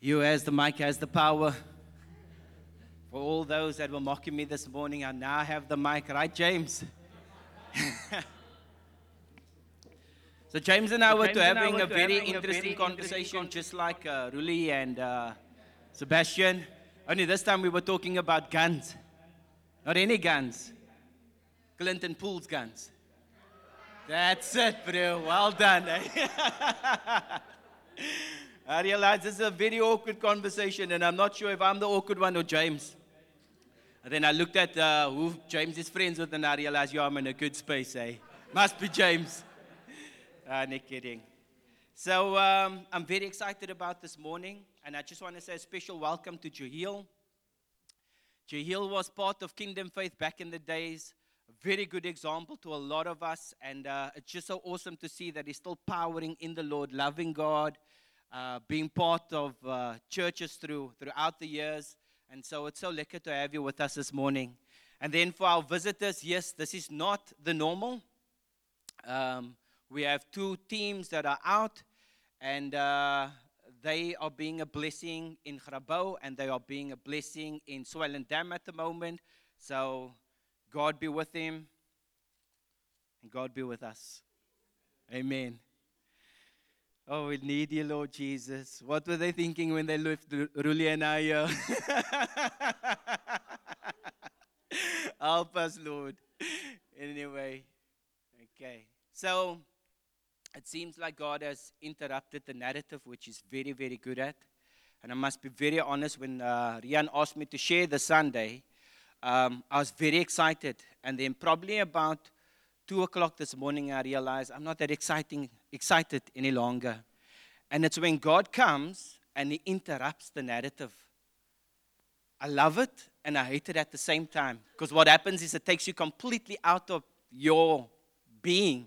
You, as the mic, has the power. For all those that were mocking me this morning, I now have the mic, right, James? so, James and I were to having a very interesting conversation, just like uh, Ruli and uh, Sebastian. Only this time we were talking about guns. Not any guns, Clinton Pool's guns. That's it, bro. Well done. Eh? I realize this is a very awkward conversation, and I'm not sure if I'm the awkward one or James. And then I looked at uh, who James is friends with, and I realized, yeah, I'm in a good space, eh? Must be James. ah, not kidding. So um, I'm very excited about this morning, and I just want to say a special welcome to Jahil. Jahil was part of Kingdom Faith back in the days. A very good example to a lot of us, and uh, it's just so awesome to see that he's still powering in the Lord, loving God, uh, being part of uh, churches through throughout the years. And so it's so lucky to have you with us this morning. And then for our visitors, yes, this is not the normal. Um, we have two teams that are out, and uh, they are being a blessing in Grabouw, and they are being a blessing in Swellendam at the moment. So God be with him, and God be with us. Amen. Oh, we need you, Lord Jesus. What were they thinking when they left Ruli and I? Help us, Lord. Anyway, okay. So it seems like God has interrupted the narrative, which is very, very good at. And I must be very honest, when uh, Rian asked me to share the Sunday, um, I was very excited. And then, probably about two o'clock this morning, I realized I'm not that exciting, excited any longer. And it's when God comes and He interrupts the narrative. I love it and I hate it at the same time. Because what happens is it takes you completely out of your being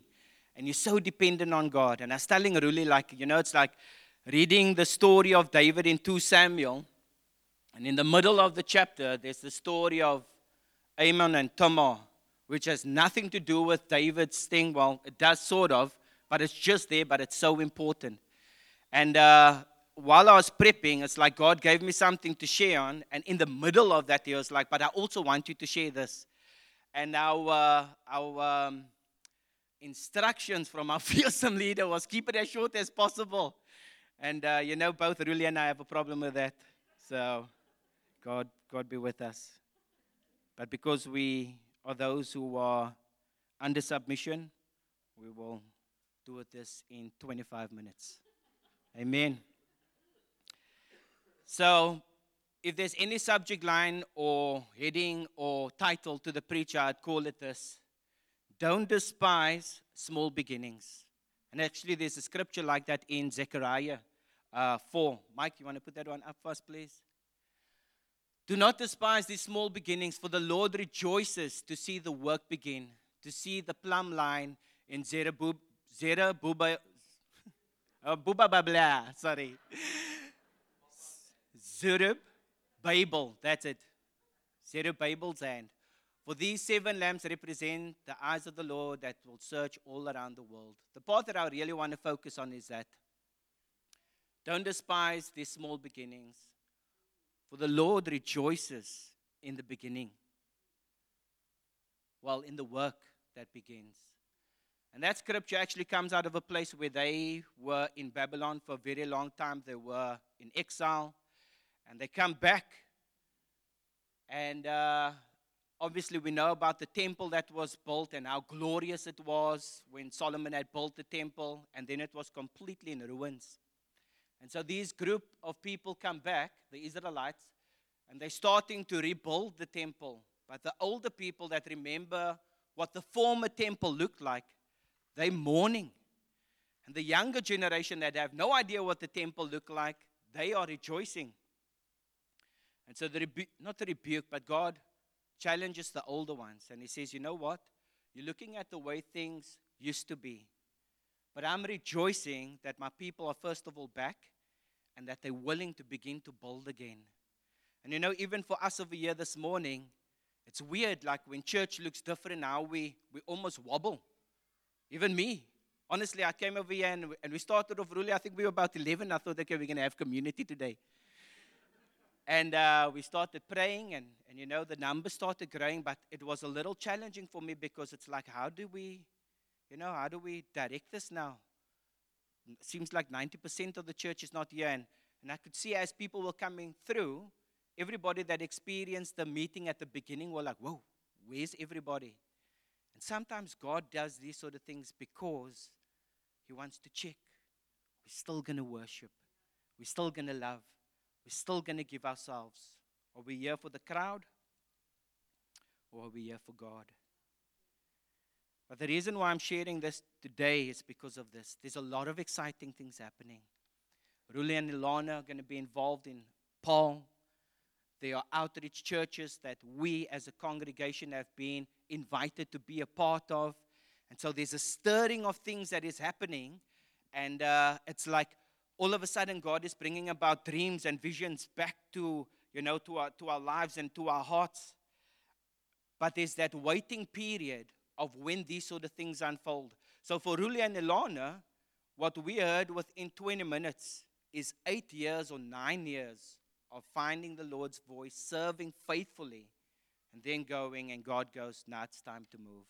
and you're so dependent on God. And I was telling Ruli, like, you know, it's like reading the story of David in 2 Samuel. And in the middle of the chapter, there's the story of Amnon and Tamar which has nothing to do with David's thing. Well, it does sort of, but it's just there, but it's so important. And uh, while I was prepping, it's like God gave me something to share on. And in the middle of that, He was like, But I also want you to share this. And our, uh, our um, instructions from our fearsome leader was keep it as short as possible. And uh, you know, both Ruli and I have a problem with that. So, God, God be with us. But because we are those who are under submission, we will do it this in 25 minutes. Amen. So, if there's any subject line or heading or title to the preacher, I'd call it this Don't despise small beginnings. And actually, there's a scripture like that in Zechariah uh, 4. Mike, you want to put that one up first, please? Do not despise these small beginnings, for the Lord rejoices to see the work begin, to see the plumb line in Zerubbabel. Uh, Bubba sorry. Zerub Babel, that's it. Zerub Babel's hand. For these seven lamps represent the eyes of the Lord that will search all around the world. The part that I really want to focus on is that don't despise these small beginnings, for the Lord rejoices in the beginning. Well, in the work that begins. And that scripture actually comes out of a place where they were in Babylon for a very long time. They were in exile. And they come back. And uh, obviously, we know about the temple that was built and how glorious it was when Solomon had built the temple. And then it was completely in ruins. And so these group of people come back, the Israelites, and they're starting to rebuild the temple. But the older people that remember what the former temple looked like, they're mourning. And the younger generation that have no idea what the temple looked like, they are rejoicing. And so, the rebu- not the rebuke, but God challenges the older ones. And He says, You know what? You're looking at the way things used to be. But I'm rejoicing that my people are, first of all, back and that they're willing to begin to build again. And you know, even for us over here this morning, it's weird, like when church looks different now, we, we almost wobble. Even me. Honestly, I came over here and, and we started off really, I think we were about 11. I thought, okay, we're going to have community today. And uh, we started praying, and, and you know, the numbers started growing, but it was a little challenging for me because it's like, how do we, you know, how do we direct this now? It seems like 90% of the church is not here. And, and I could see as people were coming through, everybody that experienced the meeting at the beginning were like, whoa, where's everybody? Sometimes God does these sort of things because He wants to check. We're still going to worship. We're still going to love. We're still going to give ourselves. Are we here for the crowd? Or are we here for God? But the reason why I'm sharing this today is because of this. There's a lot of exciting things happening. Ruli and Ilana are going to be involved in Paarl. There are outreach churches that we as a congregation have been invited to be a part of. And so there's a stirring of things that is happening. And uh, it's like all of a sudden God is bringing about dreams and visions back to, you know, to our, to our lives and to our hearts. But there's that waiting period of when these sort of things unfold. So for Ruli and Ilana, what we heard within 20 minutes is eight years or nine years of finding the Lord's voice, serving faithfully, and then going, and God goes, now it's time to move.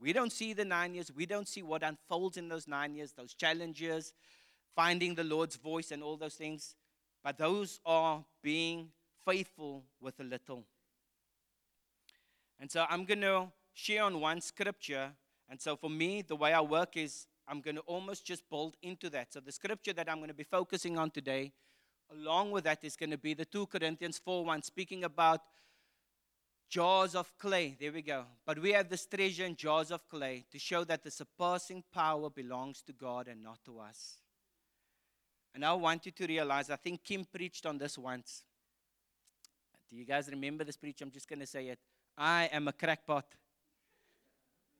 We don't see the nine years. We don't see what unfolds in those nine years, those challenges, finding the Lord's voice, and all those things. But those are being faithful with a little. And so I'm going to share on one scripture. And so for me, the way I work is I'm going to almost just build into that. So the scripture that I'm going to be focusing on today, along with that, is going to be the 2 Corinthians 4 1, speaking about jars of clay. There we go. But we have this treasure in jars of clay to show that the surpassing power belongs to God and not to us. And I want you to realize, I think Kim preached on this once. Do you guys remember this preach? I'm just going to say it. I am a crackpot.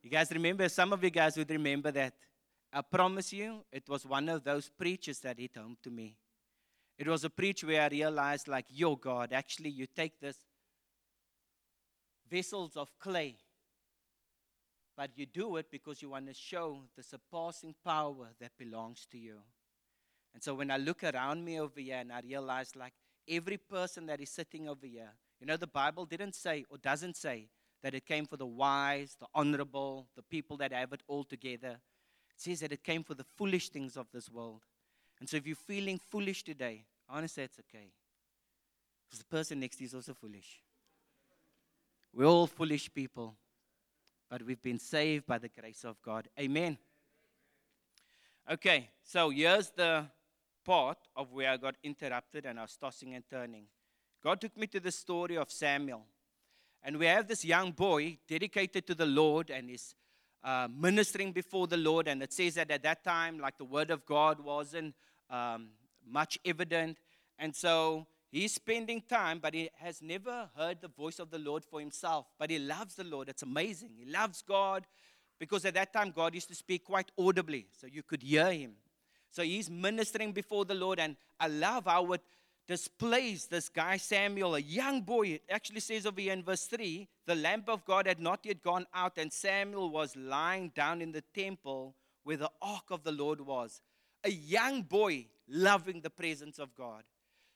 You guys remember? Some of you guys would remember that. I promise you, it was one of those preachers that hit home to me. It was a preach where I realized, like, yo, God, actually, you take this vessels of clay, but you do it because you want to show the surpassing power that belongs to you. And so when I look around me over here and I realize, like, every person that is sitting over here, you know, the Bible didn't say or doesn't say that it came for the wise, the honorable, the people that have it all together. It says that it came for the foolish things of this world. And so if you're feeling foolish today, I want to say it's okay. Because the person next to you is also foolish. We're all foolish people, but we've been saved by the grace of God. Amen. Okay, so here's the part of where I got interrupted and I was tossing and turning. God took me to the story of Samuel. And we have this young boy dedicated to the Lord and is uh, ministering before the Lord. And it says that at that time, like the word of God wasn't um, much evident. And so he's spending time, but he has never heard the voice of the Lord for himself. But he loves the Lord. It's amazing. He loves God because at that time, God used to speak quite audibly, so you could hear him. So he's ministering before the Lord. And I love how it displays this guy Samuel, a young boy. It actually says over here in verse 3 the lamp of God had not yet gone out, and Samuel was lying down in the temple where the ark of the Lord was. A young boy loving the presence of God.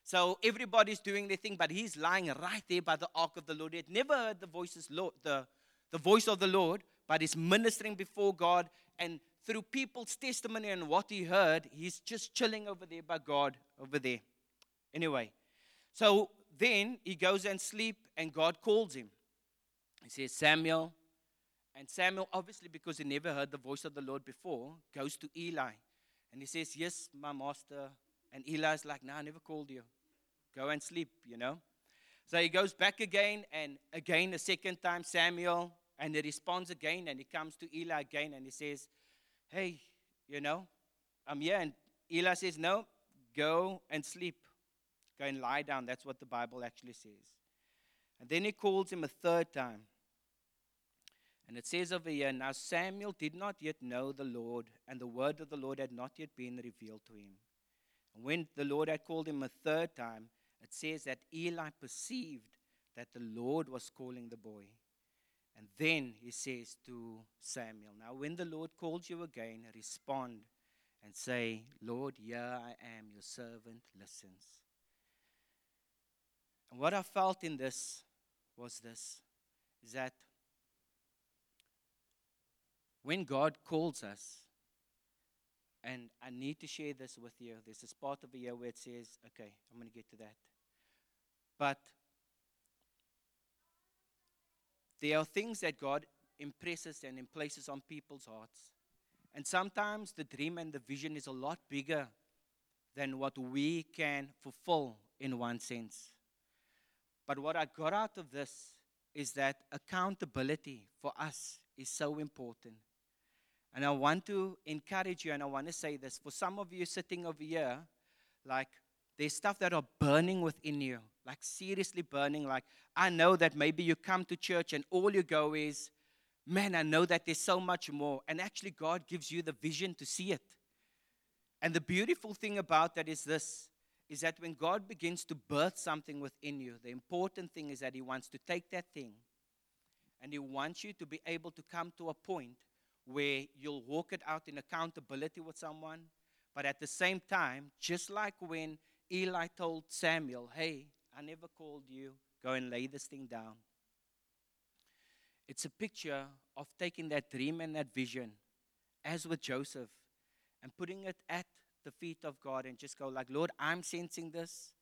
So everybody's doing their thing, but he's lying right there by the ark of the Lord. He had never heard the voices, Lord, the, the voice of the Lord, but he's ministering before God. And through people's testimony and what he heard, he's just chilling over there by God over there. Anyway, so then he goes and sleep, and God calls him. He says, Samuel. And Samuel, obviously, because he never heard the voice of the Lord before, goes to Eli. And he says, Yes, my master. And Eli's like, No, I never called you. Go and sleep, you know. So he goes back again, and again, a second time, Samuel, and he responds again, and he comes to Eli again, and he says, Hey, you know, I'm here. And Eli says, No, go and sleep. Go and lie down. That's what the Bible actually says. And then he calls him a third time. And it says over here Now Samuel did not yet know the Lord, and the word of the Lord had not yet been revealed to him. When the Lord had called him a third time, it says that Eli perceived that the Lord was calling the boy. And then he says to Samuel, Now, when the Lord calls you again, respond and say, Lord, here I am, your servant listens. And what I felt in this was this is that when God calls us, and I need to share this with you. There's this part of the year where it says, okay, I'm going to get to that. But there are things that God impresses and places on people's hearts. And sometimes the dream and the vision is a lot bigger than what we can fulfill in one sense. But what I got out of this is that accountability for us is so important. And I want to encourage you, and I want to say this for some of you sitting over here, like there's stuff that are burning within you, like seriously burning. Like I know that maybe you come to church and all you go is, man, I know that there's so much more. And actually, God gives you the vision to see it. And the beautiful thing about that is this is that when God begins to birth something within you, the important thing is that He wants to take that thing and He wants you to be able to come to a point where you'll walk it out in accountability with someone. But at the same time, just like when Eli told Samuel, Hey, I never called you, go and lay this thing down. It's a picture of taking that dream and that vision, as with Joseph, and putting it at the feet of God and just go like, Lord, I'm sensing this.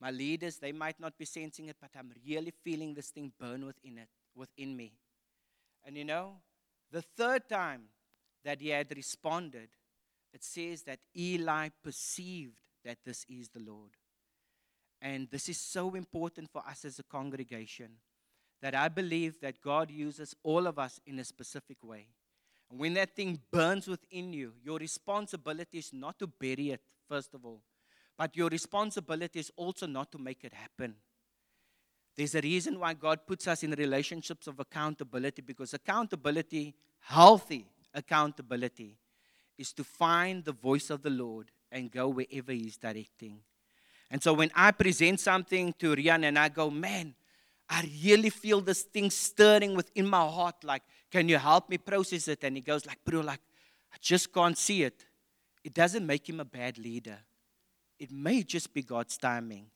My leaders, they might not be sensing it, but I'm really feeling this thing burn within it, within me. And you know, the third time that he had responded, it says that Eli perceived that this is the Lord. And this is so important for us as a congregation that I believe that God uses all of us in a specific way. And when that thing burns within you, your responsibility is not to bury it, first of all, but your responsibility is also not to make it happen. There's a reason why God puts us in relationships of accountability because accountability, healthy accountability, is to find the voice of the Lord and go wherever He's directing. And so when I present something to Rian and I go, man, I really feel this thing stirring within my heart. Like, can you help me process it? And he goes, like, bro, like, I just can't see it. It doesn't make him a bad leader. It may just be God's timing.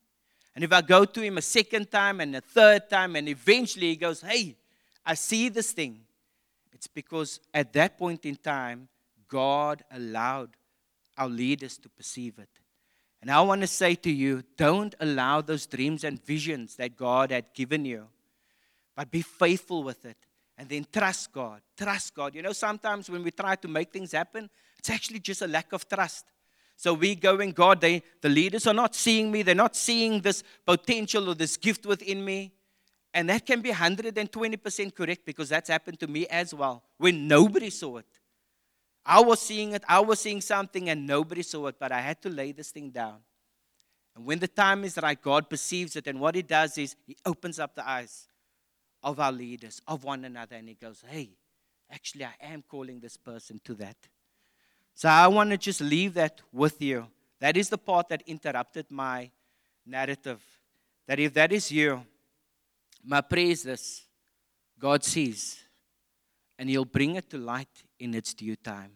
And if I go to him a second time and a third time, and eventually he goes, Hey, I see this thing, it's because at that point in time, God allowed our leaders to perceive it. And I want to say to you don't allow those dreams and visions that God had given you, but be faithful with it. And then trust God. Trust God. You know, sometimes when we try to make things happen, it's actually just a lack of trust. So we going, God, they, the leaders are not seeing me. They're not seeing this potential or this gift within me. And that can be 120% correct because that's happened to me as well when nobody saw it. I was seeing it, I was seeing something, and nobody saw it, but I had to lay this thing down. And when the time is right, God perceives it, and what He does is He opens up the eyes of our leaders, of one another, and He goes, Hey, actually, I am calling this person to that. So I want to just leave that with you. That is the part that interrupted my narrative. That if that is you, my prayer is this God sees, and He'll bring it to light in its due time.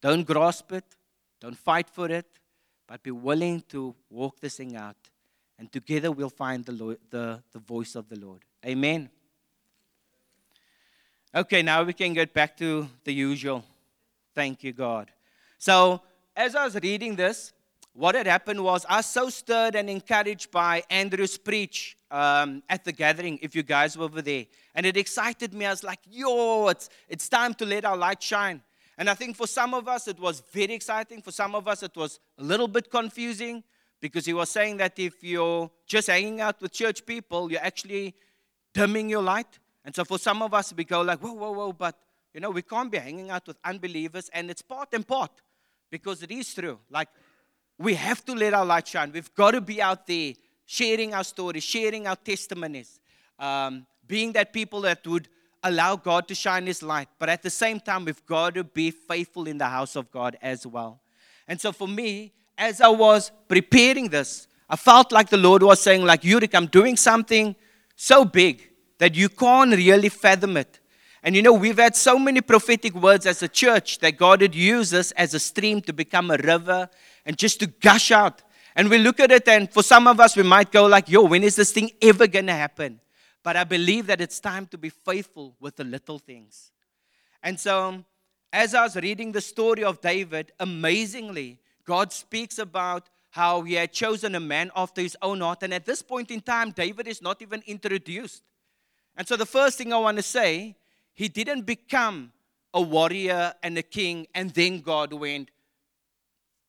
Don't grasp it, don't fight for it, but be willing to walk this thing out. And together we'll find the, Lord, the, the voice of the Lord. Amen. Okay, now we can get back to the usual. Thank you, God. So, as I was reading this, what had happened was I was so stirred and encouraged by Andrew's preach um, at the gathering, if you guys were over there. And it excited me. I was like, yo, it's, it's time to let our light shine. And I think for some of us, it was very exciting. For some of us, it was a little bit confusing because he was saying that if you're just hanging out with church people, you're actually dimming your light. And so for some of us, we go like, whoa, whoa, whoa, but you know, we can't be hanging out with unbelievers. And it's part and part because it is true. Like, we have to let our light shine. We've got to be out there sharing our stories, sharing our testimonies, um, being that people that would allow God to shine His light. But at the same time, we've got to be faithful in the house of God as well. And so for me, as I was preparing this, I felt like the Lord was saying, like, Yurik, I'm doing something so big that you can't really fathom it. And you know, we've had so many prophetic words as a church that God had used us as a stream to become a river and just to gush out. And we look at it, and for some of us, we might go like, yo, when is this thing ever going to happen? But I believe that it's time to be faithful with the little things. And so, as I was reading the story of David, amazingly, God speaks about how he had chosen a man after his own heart. And at this point in time, David is not even introduced. And so, the first thing I want to say, he didn't become a warrior and a king, and then God went,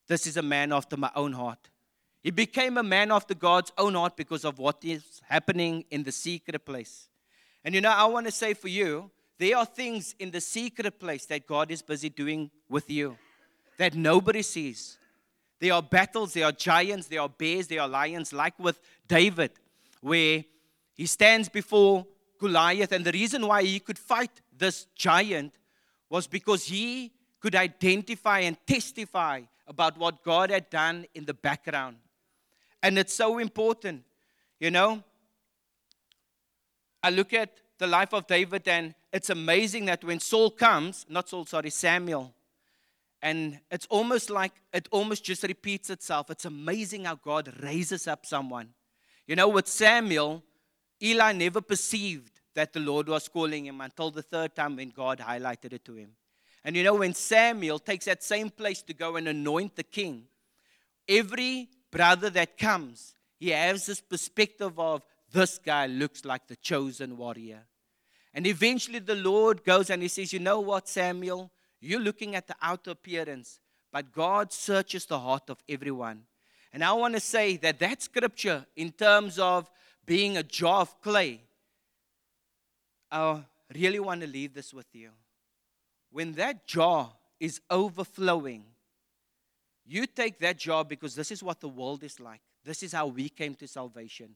This is a man after my own heart. He became a man after God's own heart because of what is happening in the secret place. And you know, I want to say for you, there are things in the secret place that God is busy doing with you that nobody sees. There are battles, there are giants, there are bears, there are lions, like with David, where he stands before Goliath. And the reason why he could fight this giant was because he could identify and testify about what God had done in the background. And it's so important, you know. I look at the life of David, and it's amazing that when Saul comes, not Saul, sorry, Samuel, and it's almost like it almost just repeats itself. It's amazing how God raises up someone. You know, with Samuel, Eli never perceived that the Lord was calling him until the third time when God highlighted it to him. And you know, when Samuel takes that same place to go and anoint the king, every brother that comes, he has this perspective of this guy looks like the chosen warrior. And eventually the Lord goes and he says, You know what, Samuel? You're looking at the outer appearance, but God searches the heart of everyone. And I want to say that that scripture, in terms of being a jar of clay, I really want to leave this with you. When that jar is overflowing, you take that jar because this is what the world is like. This is how we came to salvation.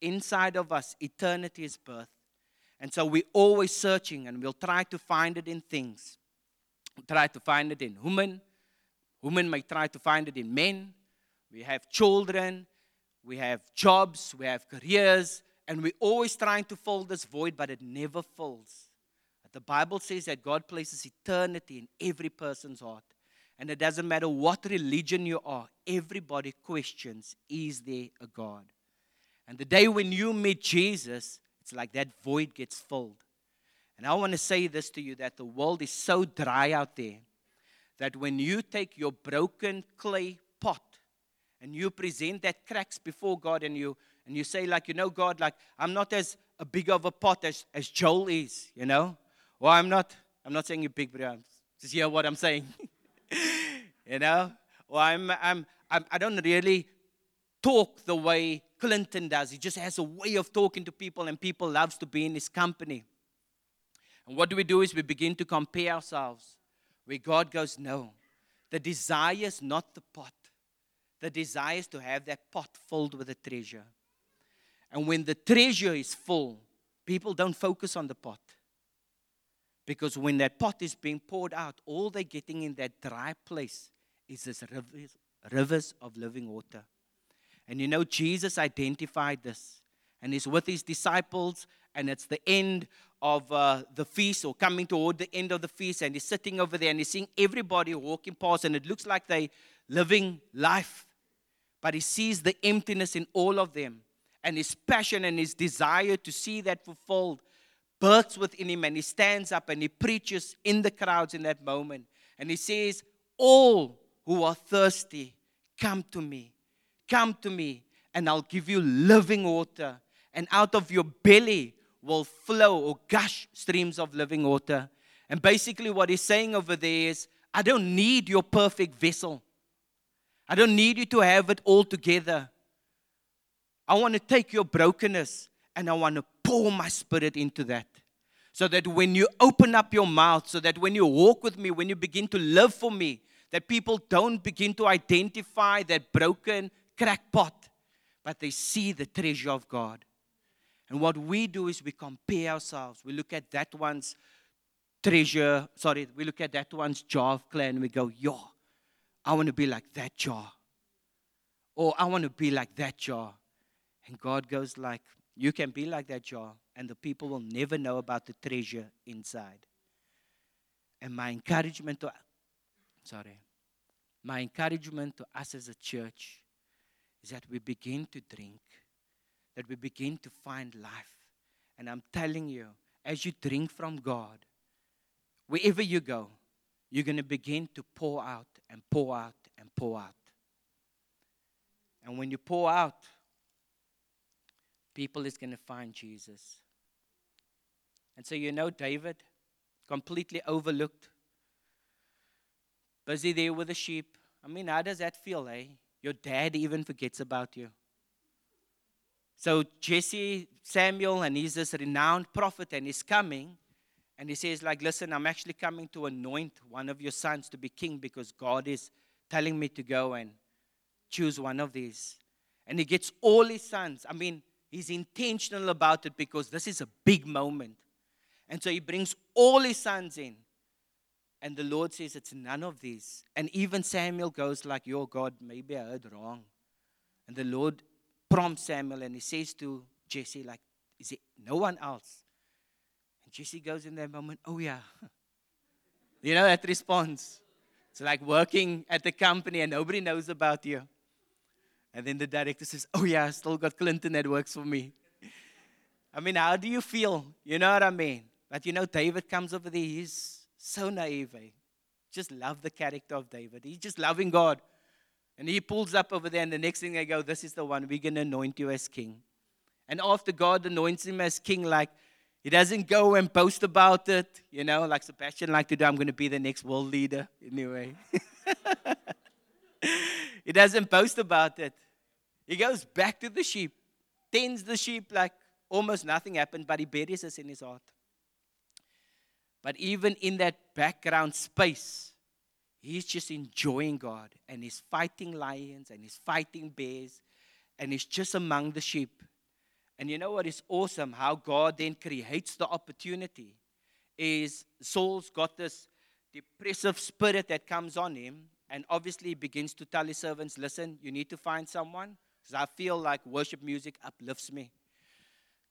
Inside of us, eternity is birth. And so we're always searching and we'll try to find it in things. We'll try to find it in women. Women may try to find it in men. We have children. We have jobs. We have careers. And we're always trying to fill this void, but it never fills. The Bible says that God places eternity in every person's heart. And it doesn't matter what religion you are, everybody questions is there a God? And the day when you meet Jesus, it's like that void gets filled. And I want to say this to you that the world is so dry out there that when you take your broken clay pot and you present that cracks before God and you and you say like you know God like I'm not as a big of a pot as, as Joel is, you know? Well, I'm not I'm not saying you're big, but I'm just hear what I'm saying. you know? Well, I'm, I'm, I'm, I don't really talk the way Clinton does. He just has a way of talking to people, and people loves to be in his company. And what do we do is we begin to compare ourselves. Where God goes, no. The desire is not the pot. The desire is to have that pot filled with the treasure. And when the treasure is full, people don't focus on the pot. Because when that pot is being poured out, all they're getting in that dry place is this rivers, rivers of living water. And you know, Jesus identified this. And he's with his disciples, and it's the end of uh, the feast, or coming toward the end of the feast, and he's sitting over there and he's seeing everybody walking past, and it looks like they living life. But he sees the emptiness in all of them, and his passion and his desire to see that fulfilled births within him and he stands up and he preaches in the crowds in that moment. And he says, All who are thirsty, come to me. Come to me, and I'll give you living water. And out of your belly will flow or gush streams of living water. And basically, what he's saying over there is, I don't need your perfect vessel. I don't need you to have it all together. I want to take your brokenness and I want to pour my spirit into that. So that when you open up your mouth, so that when you walk with me, when you begin to live for me, that people don't begin to identify that broken crackpot, but they see the treasure of God. And what we do is we compare ourselves. We look at that one's treasure, sorry, we look at that one's jar of clay and we go, yo, I want to be like that jar. Or I want to be like that jar. And God goes like, you can be like that jar, and the people will never know about the treasure inside. And my encouragement to sorry, my encouragement to us as a church is that we begin to drink, that we begin to find life. And I'm telling you, as you drink from God, wherever you go, you're going to begin to pour out and pour out and pour out. And when you pour out, people is going to find Jesus. And so you know David, completely overlooked, busy there with the sheep. I mean, how does that feel, eh? Your dad even forgets about you. So Jesse, Samuel, and he's this renowned prophet, and he's coming. And he says, like, listen, I'm actually coming to anoint one of your sons to be king because God is telling me to go and choose one of these. And he gets all his sons. I mean, he's intentional about it because this is a big moment. And so he brings all his sons in. And the Lord says, It's none of these. And even Samuel goes, like, Your God, maybe I heard wrong. And the Lord prompts Samuel and he says to Jesse, like, Is it no one else? And Jesse goes in that moment, Oh, yeah. you know that response. It's like working at the company and nobody knows about you. And then the director says, Oh, yeah, I still got Clinton that works for me. I mean, how do you feel? You know what I mean? But you know, David comes over there, he's so naive. Eh? Just love the character of David. He's just loving God. And he pulls up over there, and the next thing they go, This is the one, we're going to anoint you as king. And after God anoints him as king, like, he doesn't go and post about it, you know, like Sebastian like to do. I'm going to be the next world leader, anyway. he doesn't post about it. He goes back to the sheep, tends the sheep like almost nothing happened, but he buries us in his heart. But even in that background space, he's just enjoying God and he's fighting lions and he's fighting bears and he's just among the sheep. And you know what is awesome? How God then creates the opportunity is Saul's got this depressive spirit that comes on him and obviously begins to tell his servants, listen, you need to find someone because I feel like worship music uplifts me.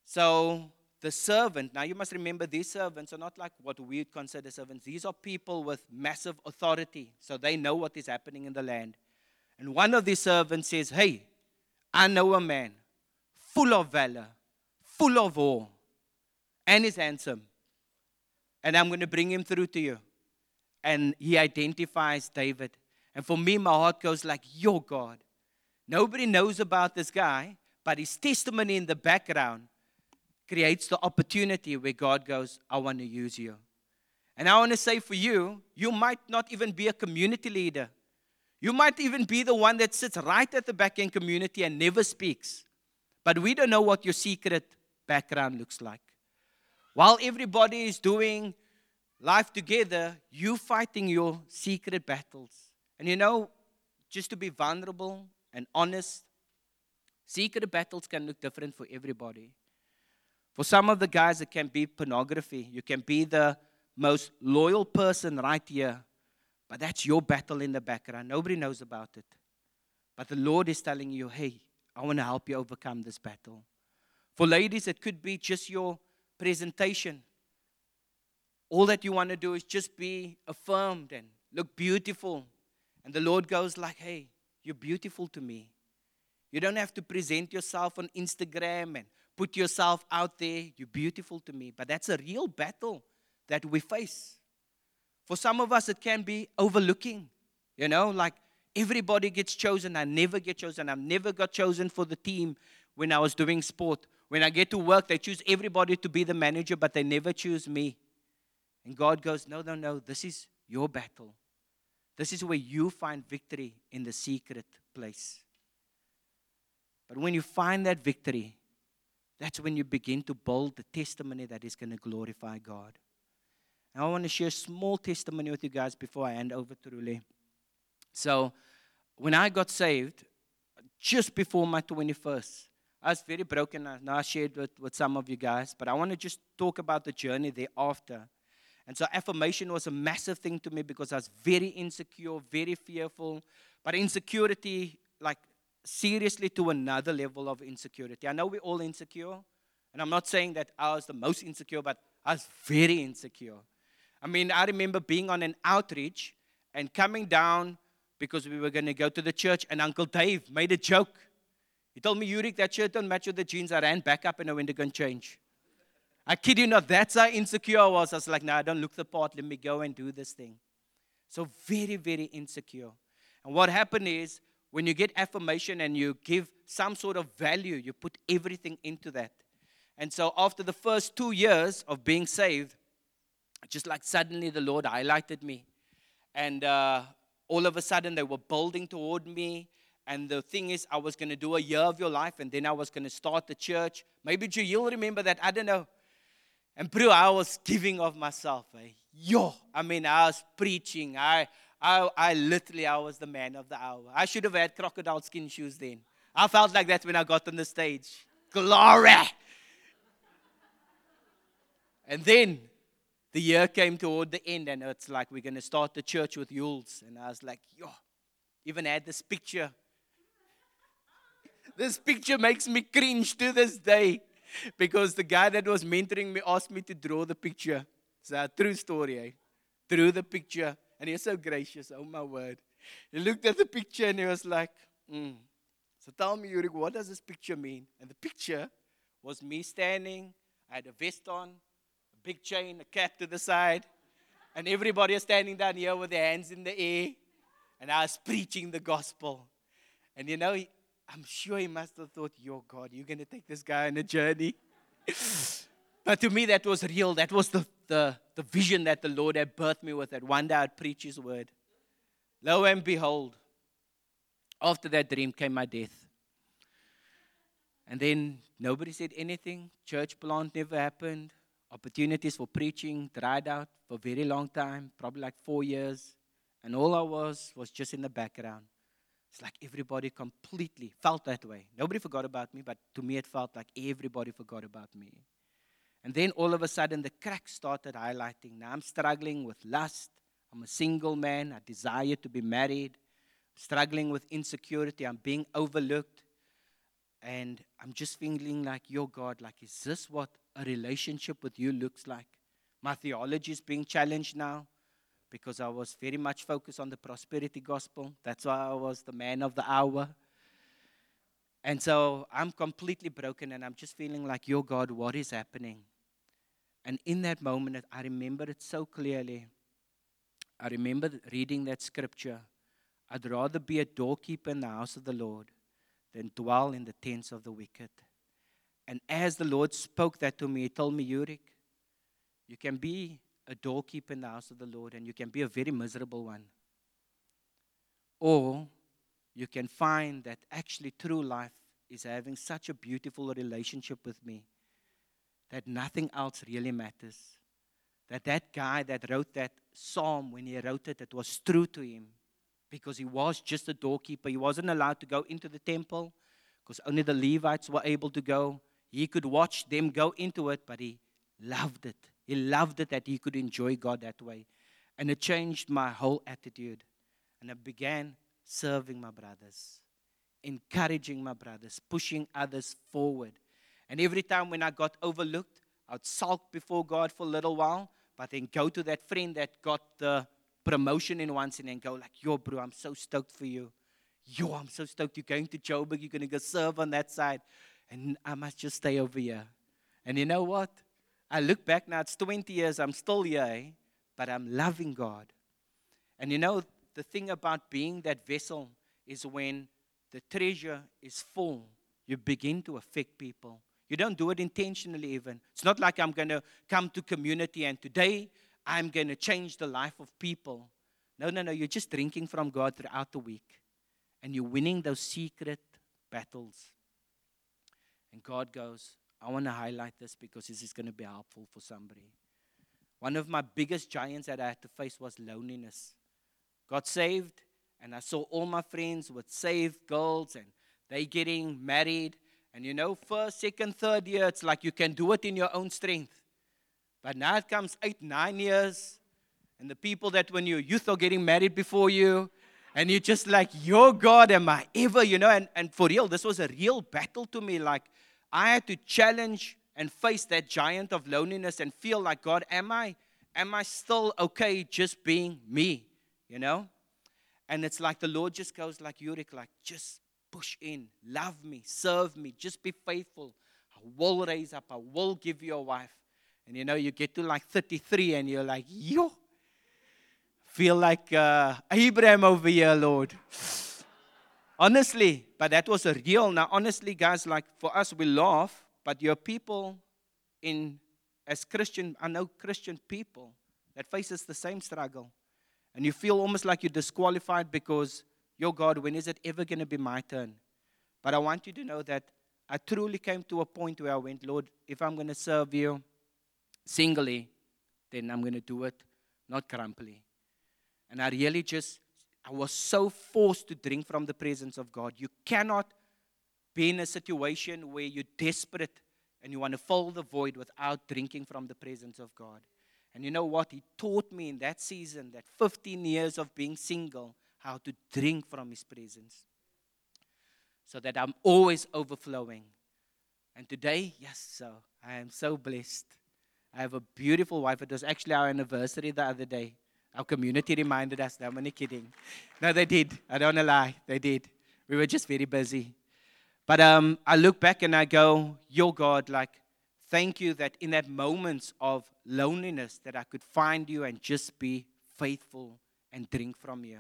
So the servant, now you must remember these servants are not like what we would consider servants. These are people with massive authority, so they know what is happening in the land. And one of these servants says, Hey, I know a man full of valor, full of awe, and he's handsome. And I'm going to bring him through to you. And he identifies David. And for me, my heart goes like, Your God. Nobody knows about this guy, but his testimony in the background creates the opportunity where God goes, I want to use you. And I want to say for you, you might not even be a community leader. You might even be the one that sits right at the back end community and never speaks. But we don't know what your secret background looks like. While everybody is doing life together, you fighting your secret battles. And you know, just to be vulnerable and honest, secret battles can look different for everybody. For some of the guys, it can be pornography. You can be the most loyal person right here, but that's your battle in the background. Nobody knows about it. But the Lord is telling you, hey, I want to help you overcome this battle. For ladies, it could be just your presentation. All that you want to do is just be affirmed and look beautiful. And the Lord goes like, hey, you're beautiful to me. You don't have to present yourself on Instagram and put yourself out there. You're beautiful to me. But that's a real battle that we face. For some of us, it can be overlooking. You know, like everybody gets chosen. I never get chosen. I've never got chosen for the team when I was doing sport. When I get to work, they choose everybody to be the manager, but they never choose me. And God goes, No, no, no. This is your battle. This is where you find victory in the secret place. But when you find that victory, that's when you begin to build the testimony that is going to glorify God. Now, I want to share a small testimony with you guys before I hand over to Ruli. So, when I got saved, just before my 21st, I was very broken. Now I shared with, with some of you guys, but I want to just talk about the journey thereafter. And so affirmation was a massive thing to me because I was very insecure, very fearful. But insecurity, like seriously to another level of insecurity. I know we're all insecure, and I'm not saying that I was the most insecure, but I was very insecure. I mean, I remember being on an outreach and coming down because we were going to go to the church, and Uncle Dave made a joke. He told me, Yurik, that shirt don't match with the jeans. I ran back up and I went to go and change. I kid you not, that's how insecure I was. I was like, no, I don't look the part. Let me go and do this thing. So, very, very insecure. And what happened is, when you get affirmation and you give some sort of value, you put everything into that. And so, after the first two years of being saved, just like suddenly the Lord highlighted me. And uh, all of a sudden, they were building toward me. And the thing is, I was going to do a year of your life, and then I was going to start the church. Maybe you'll remember that. I don't know. And bro, I was giving of myself. Eh? Yo, I mean, I was preaching. I, I, I literally, I was the man of the hour. I should have had crocodile skin shoes then. I felt like that when I got on the stage. Glory! And then the year came toward the end, and it's like we're going to start the church with Yules. And I was like, yo, even had this picture. This picture makes me cringe to this day because the guy that was mentoring me asked me to draw the picture. It's a true story, eh? Drew the picture, and he was so gracious. Oh my word! He looked at the picture and he was like, mm. "So tell me, Yurik, what does this picture mean?" And the picture was me standing. I had a vest on, big chain, a cap to the side, and everybody was standing down here with their hands in the air, and I was preaching the gospel. And you know, I'm sure he must have thought, Yo, God, you're going to take this guy on a journey. but to me, that was real. That was the, the, the vision that the Lord had birthed me with, that one day I'd preach his word. Lo and behold, after that dream came my death. And then nobody said anything. Church plant never happened. Opportunities for preaching dried out for a very long time, probably like four years. And all I was was just in the background. It's like everybody completely felt that way. Nobody forgot about me, but to me it felt like everybody forgot about me. And then all of a sudden the cracks started highlighting. Now I'm struggling with lust. I'm a single man. I desire to be married. struggling with insecurity. I'm being overlooked. And I'm just feeling like, your God, like, is this what a relationship with you looks like? My theology is being challenged now because I was very much focused on the prosperity gospel. That's why I was the man of the hour. And so I'm completely broken and I'm just feeling like, Your God, what is happening? And in that moment, I remember it so clearly. I remember reading that scripture. I'd rather be a doorkeeper in the house of the Lord than dwell in the tents of the wicked. And as the Lord spoke that to me, He told me, Yurik, you can be a doorkeeper in the house of the Lord and you can be a very miserable one. Or you can find that actually true life is having such a beautiful relationship with me that nothing else really matters. That that guy that wrote that psalm, when he wrote it, it was true to him because he was just a doorkeeper. He wasn't allowed to go into the temple because only the Levites were able to go. He could watch them go into it, but he loved it. He loved it that he could enjoy God that way. And it changed my whole attitude. And I began serving my brothers, encouraging my brothers, pushing others forward. And every time when I got overlooked, I'd sulk before God for a little while, but then go to that friend that got the promotion in once and then go like, yo, bro, I'm so stoked for you. Yo, I'm so stoked. You're going to Joburg. You're going to go serve on that side. And I must just stay over here. And you know what? I look back now, it's 20 years, I'm still here, eh? but I'm loving God. And you know, the thing about being that vessel is when the treasure is full, you begin to affect people. You don't do it intentionally, even. It's not like I'm going to come to community and today I'm going to change the life of people. No, no, no. You're just drinking from God throughout the week and you're winning those secret battles. And God goes, I want to highlight this because this is going to be helpful for somebody. One of my biggest giants that I had to face was loneliness. Got saved, and I saw all my friends with saved girls, and they getting married. And you know, first, second, third year, it's like you can do it in your own strength. But now it comes eight, nine years, and the people that when you're youth are getting married before you, and you're just like, Your God, am I ever, you know? And, and for real, this was a real battle to me. Like, I had to challenge and face that giant of loneliness and feel like, God, am I, am I still okay just being me? You know? And it's like the Lord just goes like Yurik, like, just push in. Love me, serve me, just be faithful. I will raise up, I will give you a wife. And you know, you get to like 33 and you're like, yo, feel like uh, Abraham over here, Lord. Honestly, but that was a real. Now, honestly, guys, like for us, we laugh, but your people in as Christian, I know Christian people that faces the same struggle. And you feel almost like you're disqualified because, your God, when is it ever going to be my turn? But I want you to know that I truly came to a point where I went, Lord, if I'm going to serve you singly, then I'm going to do it, not grumpily. And I really just, I was so forced to drink from the presence of God. You cannot be in a situation where you're desperate and you want to fill the void without drinking from the presence of God. And you know what? He taught me in that season, that 15 years of being single, how to drink from His presence so that I'm always overflowing. And today, yes, so I am so blessed. I have a beautiful wife. It was actually our anniversary the other day. Our community reminded us. No, I'm only kidding. No, they did. I don't want to lie. They did. We were just very busy. But um, I look back and I go, Your God, like, thank you that in that moments of loneliness that I could find you and just be faithful and drink from you.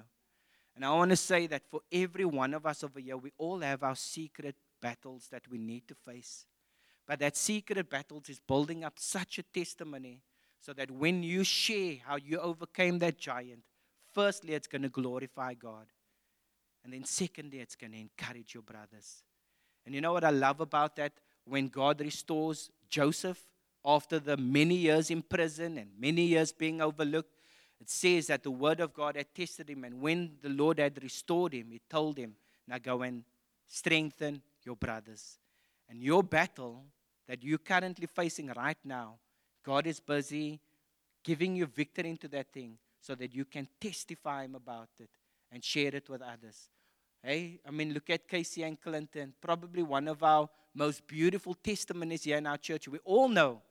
And I want to say that for every one of us over here, we all have our secret battles that we need to face. But that secret battles is building up such a testimony so that when you share how you overcame that giant, firstly, it's going to glorify God. And then, secondly, it's going to encourage your brothers. And you know what I love about that? When God restores Joseph after the many years in prison and many years being overlooked, it says that the word of God had tested him. And when the Lord had restored him, he told him, Now go and strengthen your brothers. And your battle that you're currently facing right now, God is busy giving you victory into that thing so that you can testify him about it and share it with others. Hey, I mean, look at Casey and Clinton, probably one of our most beautiful testimonies here in our church. We all know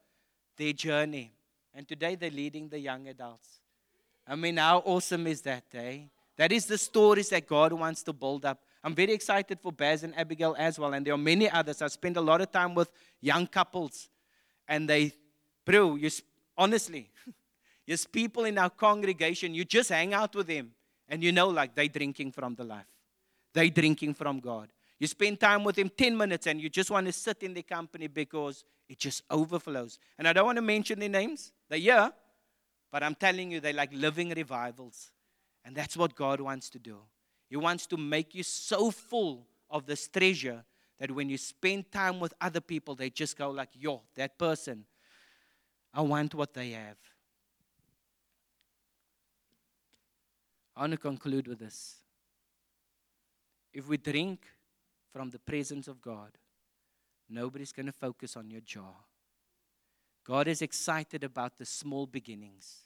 their journey. And today they're leading the young adults. I mean, how awesome is that, eh? That is the stories that God wants to build up. I'm very excited for Baz and Abigail as well. And there are many others. I spend a lot of time with young couples. And they, bro, you, honestly, there's people in our congregation, you just hang out with them. And you know, like, they're drinking from the life. they're drinking from God. You spend time with them 10 minutes and you just want to sit in their company because it just overflows. And I don't want to mention their names. They're here. But I'm telling you, they're like living revivals. And that's what God wants to do. He wants to make you so full of this treasure that when you spend time with other people, they just go like, yo, that person, I want what they have. I want to conclude with this. If we drink from the presence of God, nobody's going to focus on your jar. God is excited about the small beginnings.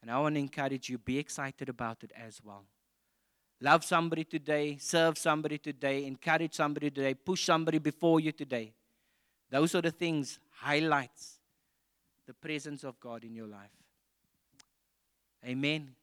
And I want to encourage you be excited about it as well. Love somebody today, serve somebody today, encourage somebody today, push somebody before you today. Those are the things highlights the presence of God in your life. Amen.